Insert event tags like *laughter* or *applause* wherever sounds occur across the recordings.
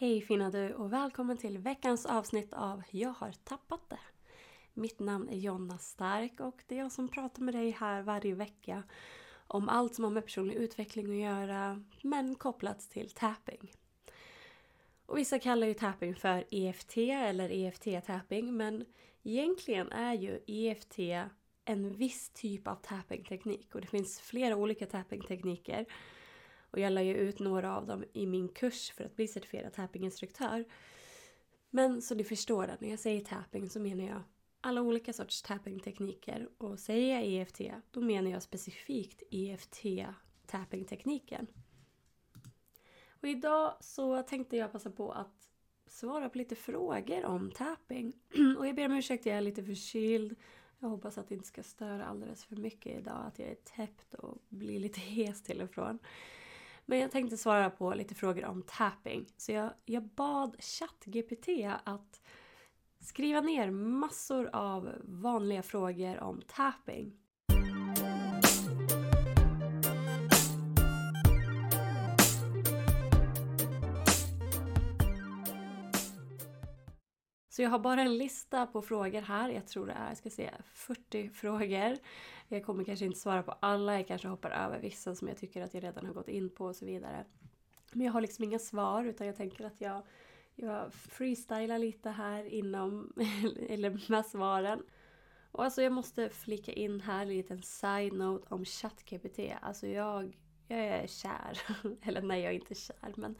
Hej fina du och välkommen till veckans avsnitt av Jag har tappat det. Mitt namn är Jonna Stark och det är jag som pratar med dig här varje vecka om allt som har med personlig utveckling att göra, men kopplat till tapping. Och vissa kallar ju tapping för EFT eller EFT-tapping, men egentligen är ju EFT en viss typ av tapping-teknik och det finns flera olika tapping-tekniker. Och jag la ju ut några av dem i min kurs för att bli certifierad tappinginstruktör. Men så ni förstår att när jag säger tapping så menar jag alla olika sorts tapping-tekniker. Och säger jag EFT, då menar jag specifikt EFT-tapping-tekniken. Och idag så tänkte jag passa på att svara på lite frågor om tapping. *clears throat* Och jag ber om ursäkt, jag är lite förkyld. Jag hoppas att det inte ska störa alldeles för mycket idag, att jag är täppt och blir lite *laughs* hes till och från. Men jag tänkte svara på lite frågor om tapping. Så jag, jag bad ChatGPT att skriva ner massor av vanliga frågor om tapping. Så jag har bara en lista på frågor här. Jag tror det är, ska se, 40 frågor. Jag kommer kanske inte svara på alla, jag kanske hoppar över vissa som jag tycker att jag redan har gått in på och så vidare. Men jag har liksom inga svar utan jag tänker att jag, jag freestylar lite här inom, *laughs* eller med svaren. Och alltså jag måste flika in här en liten side-note om ChatGPT. Alltså jag, jag är kär. *laughs* Eller nej, jag är inte kär men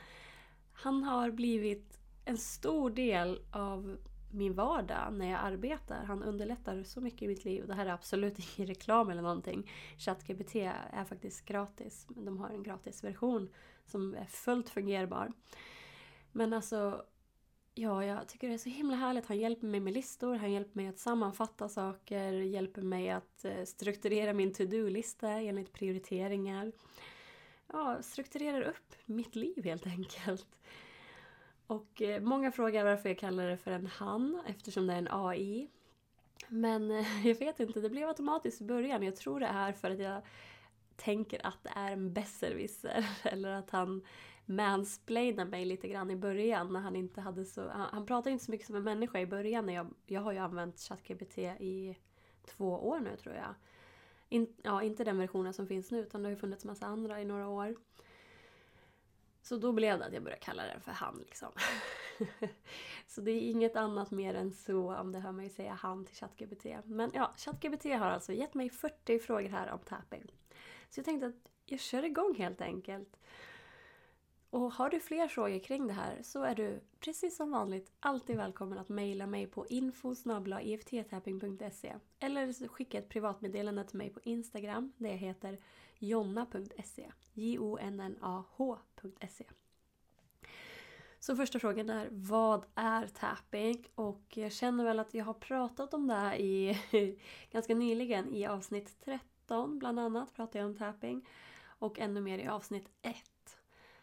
han har blivit en stor del av min vardag när jag arbetar. Han underlättar så mycket i mitt liv. Det här är absolut *laughs* ingen reklam eller någonting. ChatGPT är faktiskt gratis. De har en gratisversion som är fullt fungerbar. Men alltså, ja, jag tycker det är så himla härligt. Han hjälper mig med listor, han hjälper mig att sammanfatta saker, hjälper mig att eh, strukturera min to-do-lista enligt prioriteringar. Ja, strukturerar upp mitt liv helt enkelt. Och eh, många frågar varför jag kallar det för en han eftersom det är en AI. Men eh, *laughs* jag vet inte, det blev automatiskt i början. Jag tror det är för att jag tänker att det är en besserwisser. *laughs* Eller att han mansplainar mig lite grann i början när han inte hade så... Han, han pratade inte så mycket som en människa i början. När jag, jag har ju använt ChatGPT i två år nu tror jag. In, ja, inte den versionen som finns nu utan det har ju funnits massa andra i några år. Så då blev det att jag började kalla den för han liksom. *laughs* så det är inget annat mer än så om det hör mig säga han till ChatGPT. Men ja, ChatGPT har alltså gett mig 40 frågor här om tapping. Så jag tänkte att jag kör igång helt enkelt. Och har du fler frågor kring det här så är du precis som vanligt alltid välkommen att mejla mig på info eller skicka ett privatmeddelande till mig på Instagram där jag heter jonna.se. J-O-N-N-A-H.se. Så första frågan är vad är tapping? Och jag känner väl att jag har pratat om det här i, *laughs* ganska nyligen i avsnitt 13 bland annat pratade jag om tapping. Och ännu mer i avsnitt 1.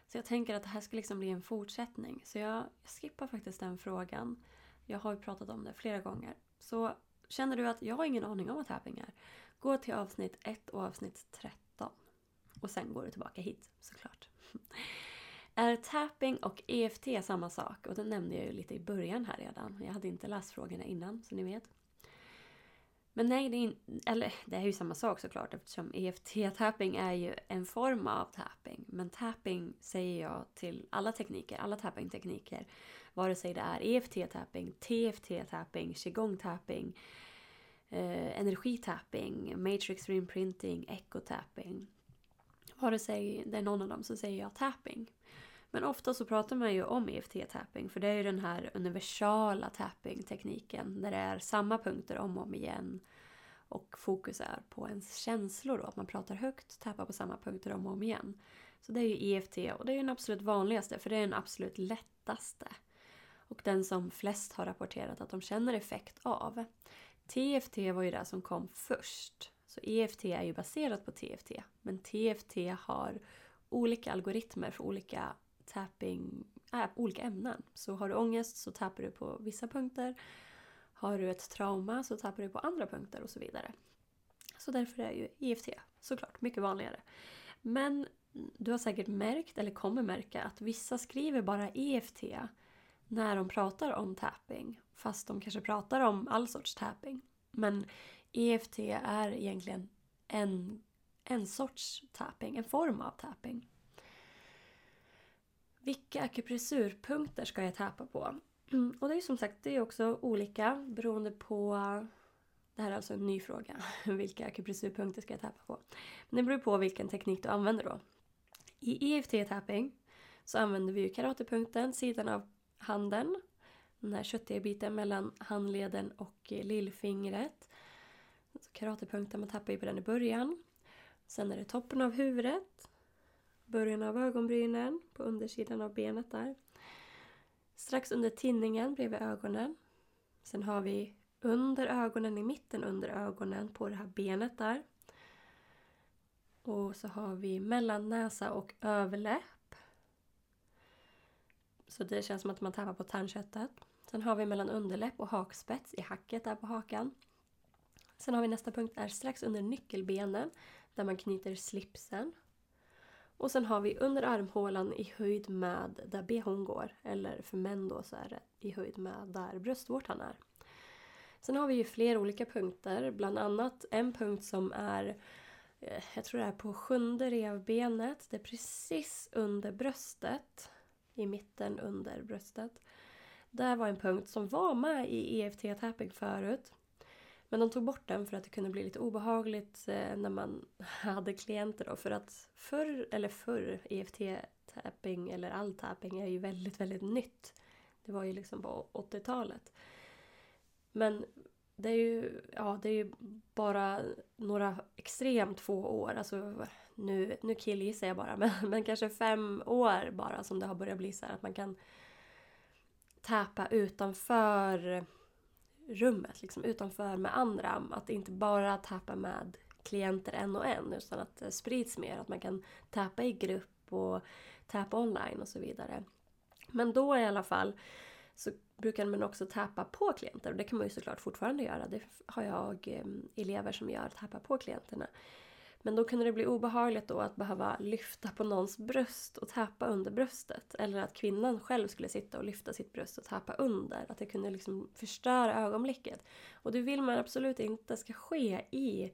Så jag tänker att det här ska liksom bli en fortsättning. Så jag, jag skippar faktiskt den frågan. Jag har ju pratat om det flera gånger. Så känner du att jag har ingen aning om vad tapping är? Gå till avsnitt 1 och avsnitt 13 och sen går du tillbaka hit såklart. *laughs* Är tapping och EFT samma sak? Och det nämnde jag ju lite i början här redan. Jag hade inte läst frågorna innan, så ni vet. Men nej, det är, in, eller, det är ju samma sak såklart eftersom EFT-tapping är ju en form av tapping. Men tapping säger jag till alla tekniker, alla tapping-tekniker. Vare sig det är EFT-tapping, TFT-tapping, qigong-tapping, eh, energitapping, Matrix-reprinting, echo-tapping. Vare sig det är någon av dem så säger jag tapping. Men ofta så pratar man ju om EFT-tapping för det är ju den här universala tapping-tekniken där det är samma punkter om och om igen. Och fokus är på ens känslor då, att man pratar högt, tappar på samma punkter om och om igen. Så det är ju EFT och det är ju den absolut vanligaste för det är den absolut lättaste. Och den som flest har rapporterat att de känner effekt av. TFT var ju det som kom först. Så EFT är ju baserat på TFT. Men TFT har olika algoritmer för olika tapping, äh, olika ämnen. Så har du ångest så tappar du på vissa punkter. Har du ett trauma så tappar du på andra punkter och så vidare. Så därför är ju EFT såklart mycket vanligare. Men du har säkert märkt, eller kommer märka, att vissa skriver bara EFT när de pratar om tapping. Fast de kanske pratar om all sorts tapping. Men EFT är egentligen en, en sorts tapping, en form av tapping. Vilka akupressurpunkter ska jag täpa på? Mm, och det är som sagt det är också olika beroende på... Det här är alltså en ny fråga. *laughs* Vilka akupressurpunkter ska jag täpa på? Men det beror på vilken teknik du använder då. I EFT-tapping så använder vi ju karatepunkten, sidan av handen. Den här köttiga biten mellan handleden och eh, lillfingret. Så karatepunkten, man tappar ju på den i början. Sen är det toppen av huvudet. Början av ögonbrynen på undersidan av benet där. Strax under tinningen bredvid ögonen. Sen har vi under ögonen, i mitten under ögonen på det här benet där. Och så har vi mellan näsa och överläpp. Så det känns som att man tappar på tandköttet. Sen har vi mellan underläpp och hakspets i hacket där på hakan. Sen har vi nästa punkt är strax under nyckelbenen där man knyter slipsen. Och sen har vi under armhålan i höjd med där bhn går. Eller för män då så är det i höjd med där bröstvårtan är. Sen har vi ju fler olika punkter. Bland annat en punkt som är eh, jag tror det är på sjunde revbenet. Det är precis under bröstet. I mitten under bröstet. Där var en punkt som var med i EFT tapping förut. Men de tog bort den för att det kunde bli lite obehagligt eh, när man *laughs* hade klienter då. För att förr, eller förr, EFT-tapping eller all tapping är ju väldigt, väldigt nytt. Det var ju liksom på 80-talet. Men det är ju, ja, det är ju bara några extremt få år. Alltså, nu, nu killgissar jag bara, *laughs* men, men kanske fem år bara som det har börjat bli så här att man kan täpa utanför rummet, liksom utanför med andra. Att inte bara tappa med klienter en och en utan att det sprids mer. Att man kan tappa i grupp och tappa online och så vidare. Men då i alla fall så brukar man också tappa på klienter och det kan man ju såklart fortfarande göra. Det har jag eh, elever som gör, tappa på klienterna. Men då kunde det bli obehagligt då att behöva lyfta på någons bröst och tappa under bröstet. Eller att kvinnan själv skulle sitta och lyfta sitt bröst och tappa under. Att det kunde liksom förstöra ögonblicket. Och det vill man absolut inte ska ske i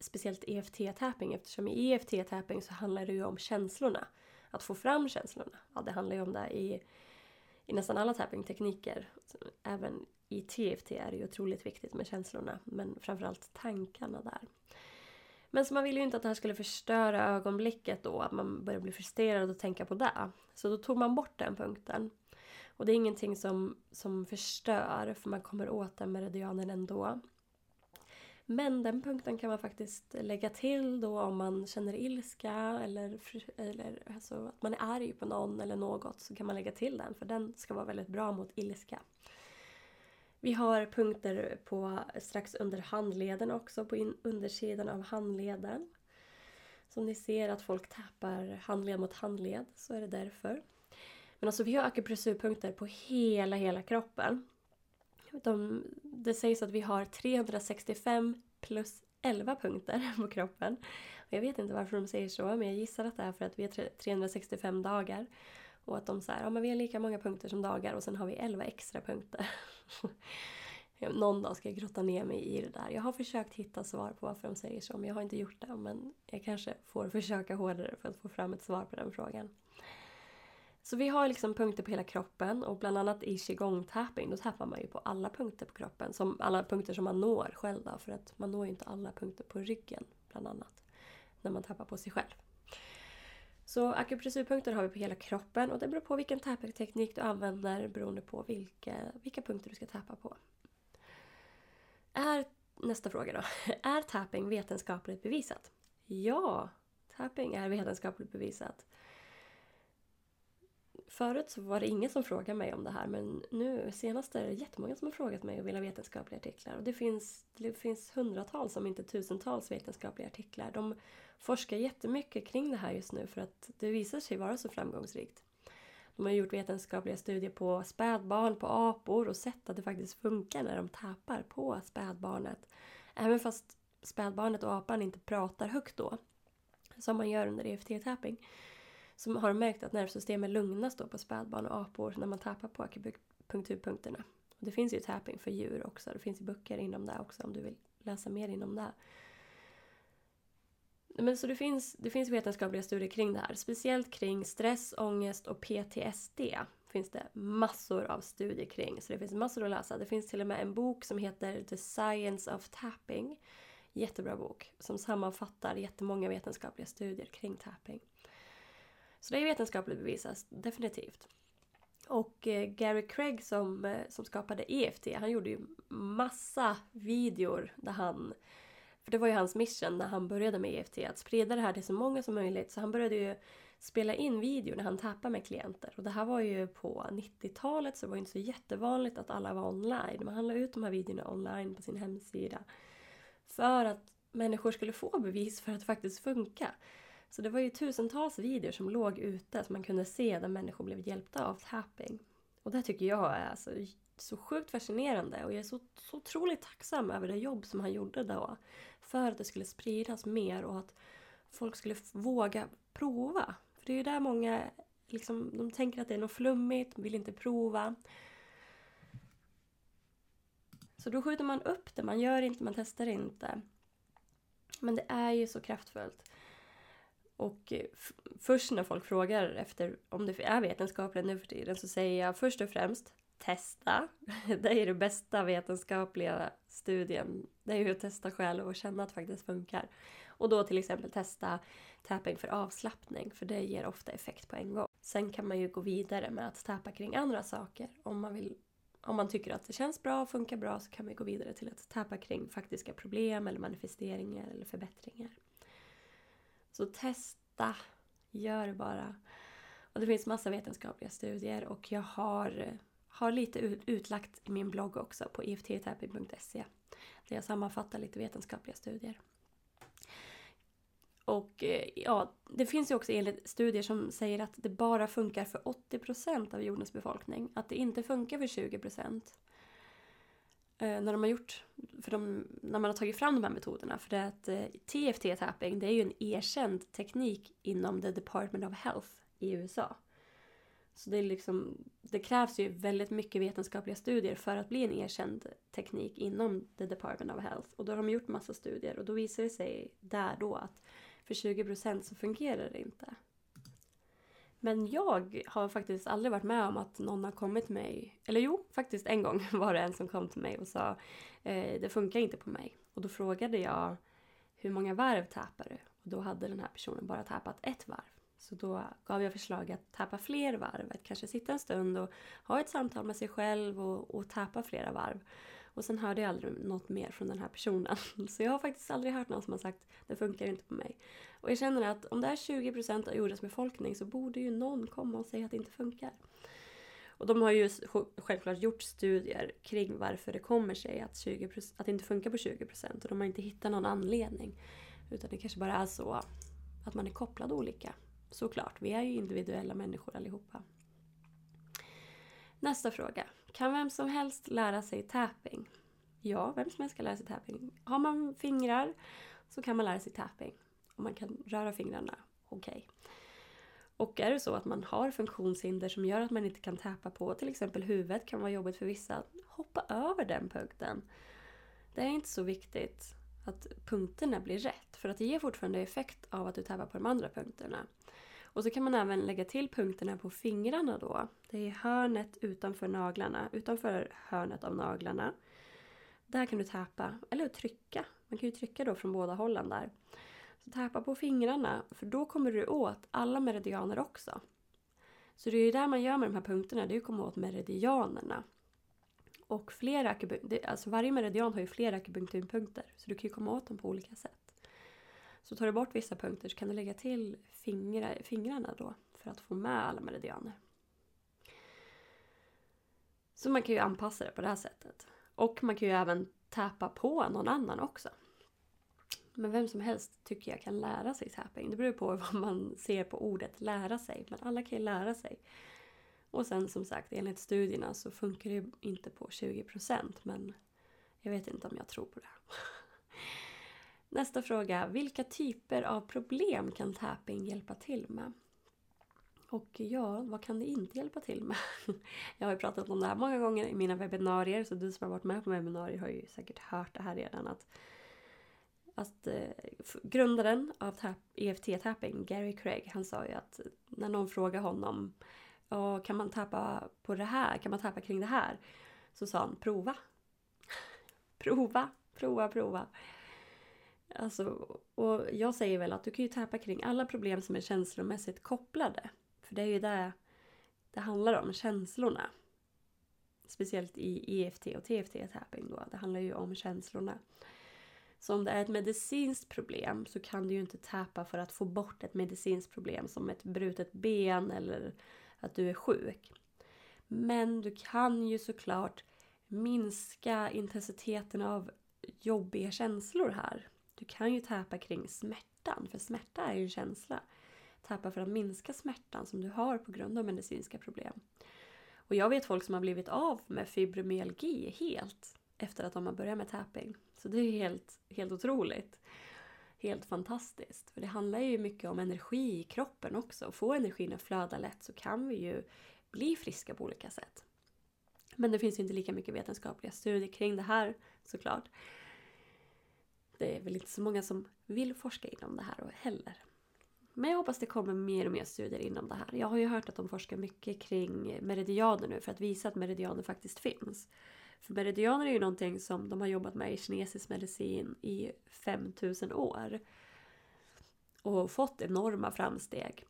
speciellt EFT-tapping eftersom i EFT-tapping så handlar det ju om känslorna. Att få fram känslorna. Ja, det handlar ju om det i, i nästan alla tapping-tekniker. Även i TFT är det ju otroligt viktigt med känslorna men framförallt tankarna där. Men så man ville ju inte att det här skulle förstöra ögonblicket då, att man börjar bli frustrerad och tänka på det. Så då tog man bort den punkten. Och det är ingenting som, som förstör, för man kommer åt den meridianen ändå. Men den punkten kan man faktiskt lägga till då om man känner ilska eller, eller alltså att man är arg på någon eller något så kan man lägga till den för den ska vara väldigt bra mot ilska. Vi har punkter på strax under handleden också, på in, undersidan av handleden. Som ni ser att folk tappar handled mot handled, så är det därför. Men alltså vi har akupressurpunkter på hela, hela kroppen. De, det sägs att vi har 365 plus 11 punkter *laughs* på kroppen. jag vet inte varför de säger så, men jag gissar att det är för att vi har 365 dagar. Och att de säger ja men vi har lika många punkter som dagar och sen har vi 11 extra punkter. *laughs* Någon dag ska jag grotta ner mig i det där. Jag har försökt hitta svar på varför de säger så men jag har inte gjort det. Men jag kanske får försöka hårdare för att få fram ett svar på den frågan. Så vi har liksom punkter på hela kroppen och bland annat i qigong-tapping då tappar man ju på alla punkter på kroppen. Som alla punkter som man når själv då, för att man når ju inte alla punkter på ryggen bland annat. När man tappar på sig själv. Så akupressurpunkter har vi på hela kroppen och det beror på vilken tappteknik du använder beroende på vilka, vilka punkter du ska tappa på. Är, nästa fråga då. *laughs* Är tapping vetenskapligt bevisat? Ja, tapping är vetenskapligt bevisat. Förut så var det ingen som frågade mig om det här men nu senast är det jättemånga som har frågat mig och vill ha vetenskapliga artiklar. Och det finns, det finns hundratals, om inte tusentals vetenskapliga artiklar. De forskar jättemycket kring det här just nu för att det visar sig vara så framgångsrikt. De har gjort vetenskapliga studier på spädbarn, på apor och sett att det faktiskt funkar när de tappar på spädbarnet. Även fast spädbarnet och apan inte pratar högt då som man gör under EFT-tapping så har de märkt att nervsystemet lugnas då på spädbarn och apor när man tappar på akupunkturpunkterna. Och det finns ju tapping för djur också. Det finns ju böcker inom det också om du vill läsa mer inom det. Men så det finns, det finns vetenskapliga studier kring det här. Speciellt kring stress, ångest och PTSD finns det massor av studier kring. Så det finns massor att läsa. Det finns till och med en bok som heter The Science of Tapping. Jättebra bok som sammanfattar jättemånga vetenskapliga studier kring tapping. Så det är vetenskapligt bevisat, definitivt. Och eh, Gary Craig som, eh, som skapade EFT, han gjorde ju massa videor där han... För det var ju hans mission när han började med EFT, att sprida det här till så många som möjligt. Så han började ju spela in video när han tappade med klienter. Och det här var ju på 90-talet så det var ju inte så jättevanligt att alla var online. Men han la ut de här videorna online på sin hemsida. För att människor skulle få bevis för att det faktiskt funkar. Så det var ju tusentals videor som låg ute som man kunde se där människor blev hjälpta av tapping. Och det tycker jag är alltså så sjukt fascinerande och jag är så, så otroligt tacksam över det jobb som han gjorde då. För att det skulle spridas mer och att folk skulle våga prova. För det är ju där många liksom, de tänker att det är något flummigt, vill inte prova. Så då skjuter man upp det, man gör inte, man testar inte. Men det är ju så kraftfullt. Och eh, först när folk frågar efter om det är vetenskapligt nu för tiden så säger jag först och främst testa. *laughs* Det är den bästa vetenskapliga studien. Det är ju att testa själv och känna att det faktiskt funkar. Och då till exempel testa tapping för avslappning för det ger ofta effekt på en gång. Sen kan man ju gå vidare med att tappa kring andra saker. Om man, vill, om man tycker att det känns bra och funkar bra så kan man gå vidare till att tappa kring faktiska problem eller manifesteringar eller förbättringar. Så testa, gör det bara. Och det finns massa vetenskapliga studier och jag har, har lite utlagt i min blogg också på efttapping.se där jag sammanfattar lite vetenskapliga studier. Och eh, ja, det finns ju också enligt studier som säger att det bara funkar för 80% av jordens befolkning. Att det inte funkar för 20%. Eh, när de har gjort, för de, när man har tagit fram de här metoderna. För det att eh, TFT-tapping, det är ju en erkänd teknik inom the Department of Health i USA. Så det, är liksom, det krävs ju väldigt mycket vetenskapliga studier för att bli en erkänd teknik inom the Department of Health. Och då har de gjort massa studier och då visar det sig där då att för 20% så fungerar det inte. Men jag har faktiskt aldrig varit med om att någon har kommit till mig. Eller jo, faktiskt en gång *laughs* var det en som kom till mig och sa eh, det funkar inte på mig. Och då frågade jag hur många varv tappar du? Och då hade den här personen bara tappat ett varv. Så då gav jag förslag att tappa fler varv. Att kanske sitta en stund och ha ett samtal med sig själv och, och tappa flera varv. Och sen hörde jag aldrig något mer från den här personen. *laughs* Så jag har faktiskt aldrig hört någon som har sagt det funkar inte på mig. Och jag känner att om det är 20% av jordens befolkning så borde ju någon komma och säga att det inte funkar. Och de har ju självklart gjort studier kring varför det kommer sig att, 20%, att det inte funkar på 20% och de har inte hittat någon anledning. Utan det kanske bara är så att man är kopplad olika. Såklart, vi är ju individuella människor allihopa. Nästa fråga. Kan vem som helst lära sig tapping? Ja, vem som helst kan lära sig tapping. Har man fingrar så kan man lära sig tapping. Och man kan röra fingrarna. Okej. Okay. Och är det så att man har funktionshinder som gör att man inte kan tappa på till exempel huvudet kan vara jobbigt för vissa. Hoppa över den punkten. Det är inte så viktigt att punkterna blir rätt. För att det ger fortfarande effekt av att du tappar på de andra punkterna. Och så kan man även lägga till punkterna på fingrarna då. Det är hörnet utanför naglarna, utanför hörnet av naglarna. Där kan du täpa, eller trycka. Man kan ju trycka då från båda hållen där. Så täpa på fingrarna, för då kommer du åt alla meridianer också. Så det är ju där man gör med de här punkterna, det är att komma åt meridianerna. Och flera alltså varje meridian har ju flera akupunkturpunkter, så du kan ju komma åt dem på olika sätt. Så tar du bort vissa punkter så kan du lägga till fingra, fingrarna då för att få med alla meridianer. Så man kan ju anpassa det på det här sättet. Och man kan ju även täpa på någon annan också. Men vem som helst tycker jag kan lära sig tapping. Det beror på *laughs* vad man ser på ordet lära sig. Men alla kan ju lära sig. Och sen som sagt, enligt studierna så funkar det inte på 20% men jag vet inte om jag tror på det. *laughs* Nästa fråga. Vilka typer av problem kan tapping hjälpa till med? Och ja, vad kan det inte hjälpa till med? *laughs* Jag har ju pratat om det här många gånger i mina webbinarier så du som har varit med på webbinarier har ju säkert hört det här redan. Att, att eh, grundaren av EFT-tapping, Gary Craig, han sa ju att när någon frågar honom kan man tappa på det här, kan man tappa kring det här? Så sa han prova. *laughs* prova, prova, prova. Alltså, och jag säger väl att du kan ju tappa kring alla problem som är känslomässigt kopplade. För det är ju det det handlar om, känslorna. Speciellt i EFT och TFT-tapping då. Det handlar ju om känslorna. Så om det är ett medicinskt problem så kan du ju inte tappa för att få bort ett medicinskt problem som ett brutet ben eller att du är sjuk. Men du kan ju såklart minska intensiteten av jobbiga känslor här. Du kan ju täpa kring smärtan, för smärta är ju en känsla. Täpa för att minska smärtan som du har på grund av medicinska problem. Och jag vet folk som har blivit av med fibromyalgi helt efter att de har börjat med tapping. Så det är helt, helt otroligt. Helt fantastiskt. För det handlar ju mycket om energi i kroppen också. Få energin att flöda lätt så kan vi ju bli friska på olika sätt. Men det finns ju inte lika mycket vetenskapliga studier kring det här såklart. Det är väl inte så många som vill forska inom det här heller. Men jag hoppas det kommer mer och mer studier inom det här. Jag har ju hört att de forskar mycket kring meridianer nu för att visa att meridianer faktiskt finns. För meridianer är ju någonting som de har jobbat med i kinesisk medicin i 5000 år. Och fått enorma framsteg.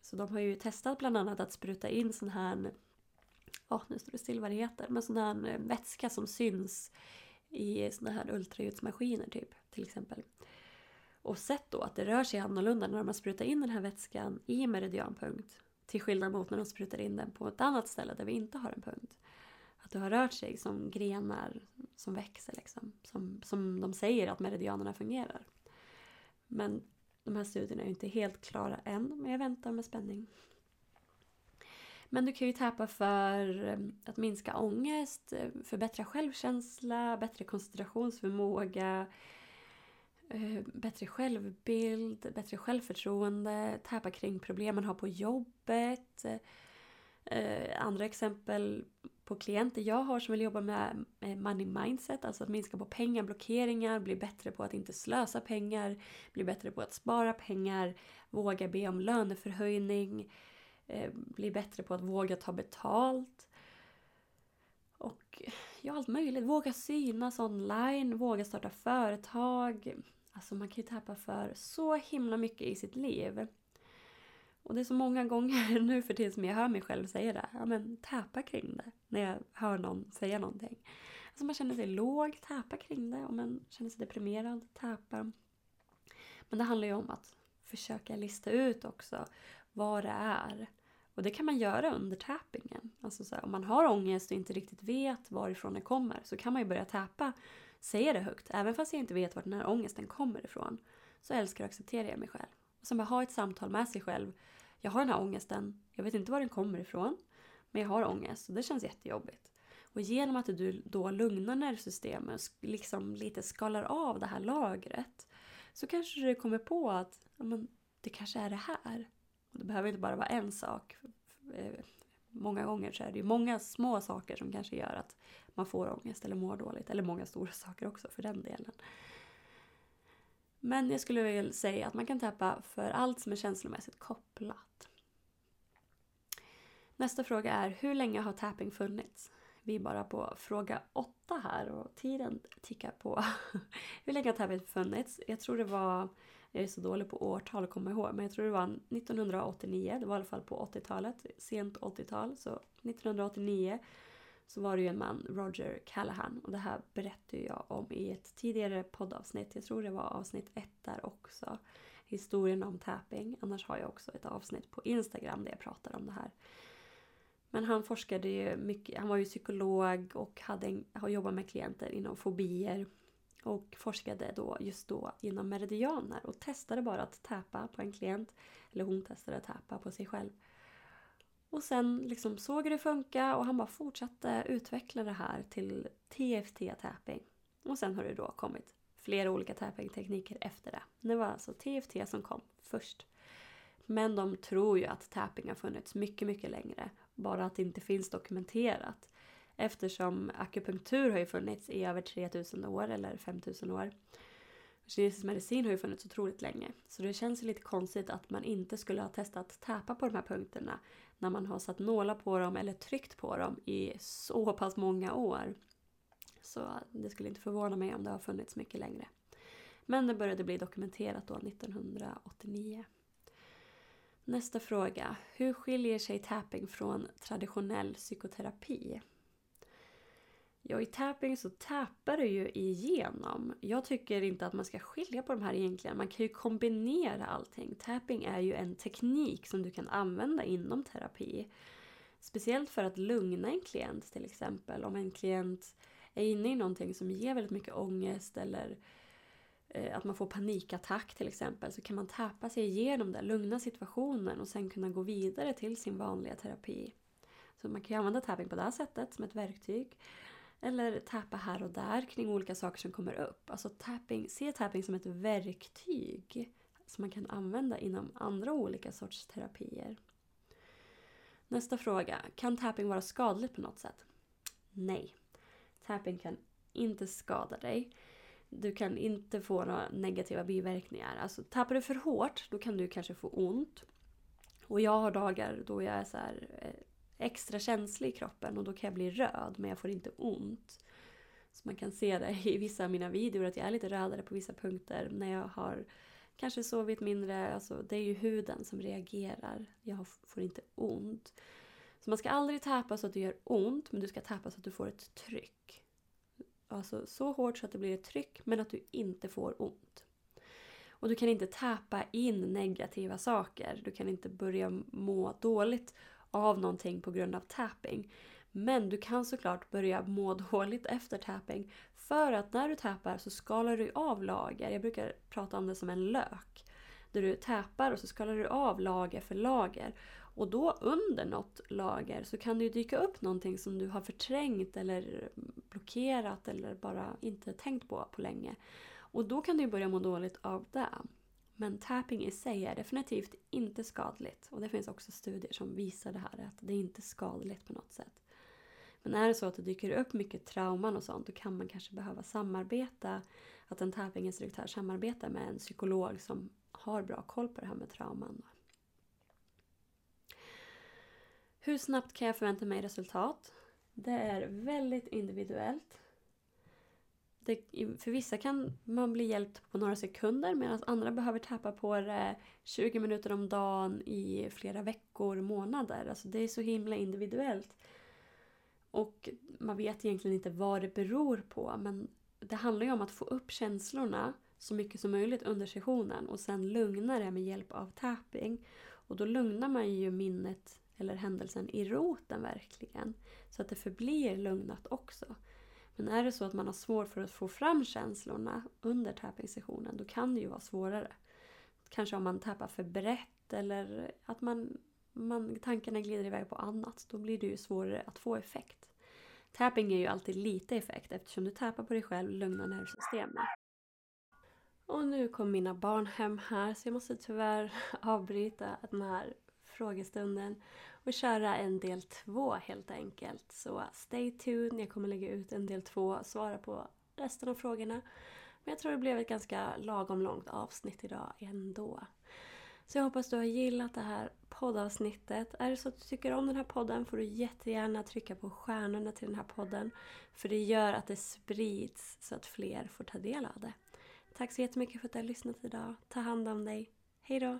Så de har ju testat bland annat att spruta in sån här, ja oh, nu står det still vad det heter, men sån här vätska som syns i såna här ultraljudsmaskiner typ, till exempel. Och sett då att det rör sig annorlunda när de har sprutat in den här vätskan i meridianpunkt. Till skillnad mot när de sprutar in den på ett annat ställe där vi inte har en punkt. Att det har rört sig som grenar som växer liksom. Som, som de säger att meridianerna fungerar. Men de här studierna är inte helt klara än, men jag väntar med spänning. Men du kan ju täpa för ehm, att minska ångest, förbättra självkänsla, bättre koncentrationsförmåga, eh, bättre självbild, bättre självförtroende, täpa kring problem man har på jobbet. Eh, andra exempel på klienter jag har som vill jobba med money mindset, alltså att minska på pengablockeringar, bli bättre på att inte slösa pengar, bli bättre på att spara pengar, våga be om löneförhöjning, eh, bli bättre på att våga ta betalt. Och ja, allt möjligt. Våga synas online, våga starta företag. Alltså man kan ju tappa för så himla mycket i sitt liv. Och det är så många gånger *laughs* nu för tiden som jag hör mig själv säga det. Ja men täpa kring det. När jag hör någon säga någonting. Alltså man känner sig låg, täpa kring det. Om man känner sig deprimerad, täpa. Men det handlar ju om att försöka lista ut också vad det är. Och det kan man göra under tappingen. Alltså så här, om man har ångest och inte riktigt vet varifrån det kommer så kan man ju börja täpa, säga det högt. Även fast jag inte vet var den här ångesten kommer ifrån så älskar och accepterar jag mig själv. Och sen bara ha ett samtal med sig själv. Jag har den här ångesten, jag vet inte var den kommer ifrån. Men jag har ångest och det känns jättejobbigt. Och genom att du då lugnar nervsystemet, liksom lite skalar av det här lagret. Så kanske du kommer på att ja, men, det kanske är det här. Och Det behöver inte bara vara en sak. Eh, många gånger så är det ju många små saker som kanske gör att man får ångest eller mår dåligt. Eller många stora saker också för den delen. Men jag skulle vilja säga att man kan tappa för allt som är känslomässigt kopplat. Nästa fråga är hur länge har tapping funnits? Vi är bara på fråga åtta här och tiden tickar på. *laughs* hur länge har tapping funnits? Jag tror det var jag är så dålig på årtal att komma ihåg men jag tror det var 1989, det var i alla fall på 80-talet, sent 80-tal. Så 1989 så var det ju en man, Roger Callahan, och det här berättade jag i ett tidigare poddavsnitt. Jag tror det var avsnitt ett där också. Historien om tapping. Annars har jag också ett avsnitt på Instagram där jag pratar om det här. Men han forskade ju mycket, han var ju psykolog och hade, har jobbat med klienter inom fobier och forskade då just då inom meridianer och testade bara att täpa på en klient. Eller hon testade att täpa på sig själv. Och sen liksom såg det funka och han bara fortsatte utveckla det här till TFT-tapping. Och sen har det då kommit flera olika tapping-tekniker efter det. Det var alltså TFT som kom först. Men de tror ju att tapping har funnits mycket, mycket längre. Bara att det inte finns dokumenterat. Eftersom akupunktur har ju funnits i över 3000 år eller 5000 år. Kinesisk medicin har ju funnits otroligt länge. Så det känns lite konstigt att man inte skulle ha testat täpa på de här punkterna när man har satt nålar på dem eller tryckt på dem i så pass många år. Så det skulle inte förvåna mig om det har funnits mycket längre. Men det började bli dokumenterat då 1989. Nästa fråga. Hur skiljer sig tapping från traditionell psykoterapi? Ja, i tapping så tappar du ju igenom. Jag tycker inte att man ska skilja på de här egentligen. Man kan ju kombinera allting. Tapping är ju en teknik som du kan använda inom terapi. Speciellt för att lugna en klient till exempel. Om en klient är inne i någonting som ger väldigt mycket ångest eller eh, att man får panikattack till exempel så kan man tappa sig igenom det, lugna situationen och sen kunna gå vidare till sin vanliga terapi. Så man kan ju använda tapping på det här sättet som ett verktyg. Eller tappa här och där kring olika saker som kommer upp. Alltså tapping, se tapping som ett verktyg som man kan använda inom andra olika sorts terapier. Nästa fråga. Kan tapping vara skadligt på något sätt? Nej. Tapping kan inte skada dig. Du kan inte få några negativa biverkningar. Alltså tappar du för hårt då kan du kanske få ont. Och jag har dagar då jag är så här, eh, extra känslig i kroppen och då kan jag bli röd men jag får inte ont. Så man kan se det i vissa av mina videor att jag är lite rödare på vissa punkter när jag har kanske sovit mindre. Alltså, det är ju huden som reagerar. Jag får inte ont. Så man ska aldrig täpa så att det gör ont men du ska täpa så att du får ett tryck. Alltså så hårt så att det blir ett tryck men att du inte får ont. Och du kan inte täpa in negativa saker. Du kan inte börja må dåligt av någonting på grund av tapping. Men du kan såklart börja må *laughs* dåligt efter tapping. För att när du tappar så skalar du av lager. Jag brukar prata om det som en lök. Där du täpar och så skalar du av lager för lager. Och då under något lager så kan det ju dyka upp någonting som du har förträngt eller blockerat eller bara inte tänkt på på länge. Och då kan du börja må dåligt av det. Men tapping i sig är definitivt inte skadligt. Och det finns också studier som visar det här, att det är inte skadligt på något sätt. Men är det så att det dyker upp mycket trauman och sånt, då kan man kanske behöva samarbeta. Att en tappinginstruktör samarbetar med en psykolog som har bra koll på det här med trauman. Hur snabbt kan jag förvänta mig resultat? Det är väldigt individuellt. Det, för vissa kan man bli hjälpt på några sekunder medan andra behöver tappa på det 20 minuter om dagen i flera veckor, månader. Alltså det är så himla individuellt. Och man vet egentligen inte vad det beror på men det handlar ju om att få upp känslorna så mycket som möjligt under sessionen och sen lugna det med hjälp av tapping. Och då lugnar man ju minnet eller händelsen i roten verkligen. Så att det förblir lugnat också. Men är det så att man har svårt för att få fram känslorna under tapping-sessionen då kan det ju vara svårare. Kanske om man tappar för brett eller att man, man, tankarna glider iväg på annat. Då blir det ju svårare att få effekt. Tapping är ju alltid lite effekt eftersom du tappar på dig själv, och lugnar nervsystemet. Och nu kom mina barn hem här så jag måste tyvärr *laughs* avbryta den här frågestunden och köra en del två helt enkelt. Så stay tuned, jag kommer lägga ut en del två, svara på resten av frågorna. Men jag tror det blev ett ganska lagom långt avsnitt idag ändå. Så jag hoppas du har gillat det här poddavsnittet. Är det så att du tycker om den här podden får du jättegärna trycka på stjärnorna till den här podden. För det gör att det sprids så att fler får ta del av det. Tack så jättemycket för att du har lyssnat idag. Ta hand om dig. Hejdå!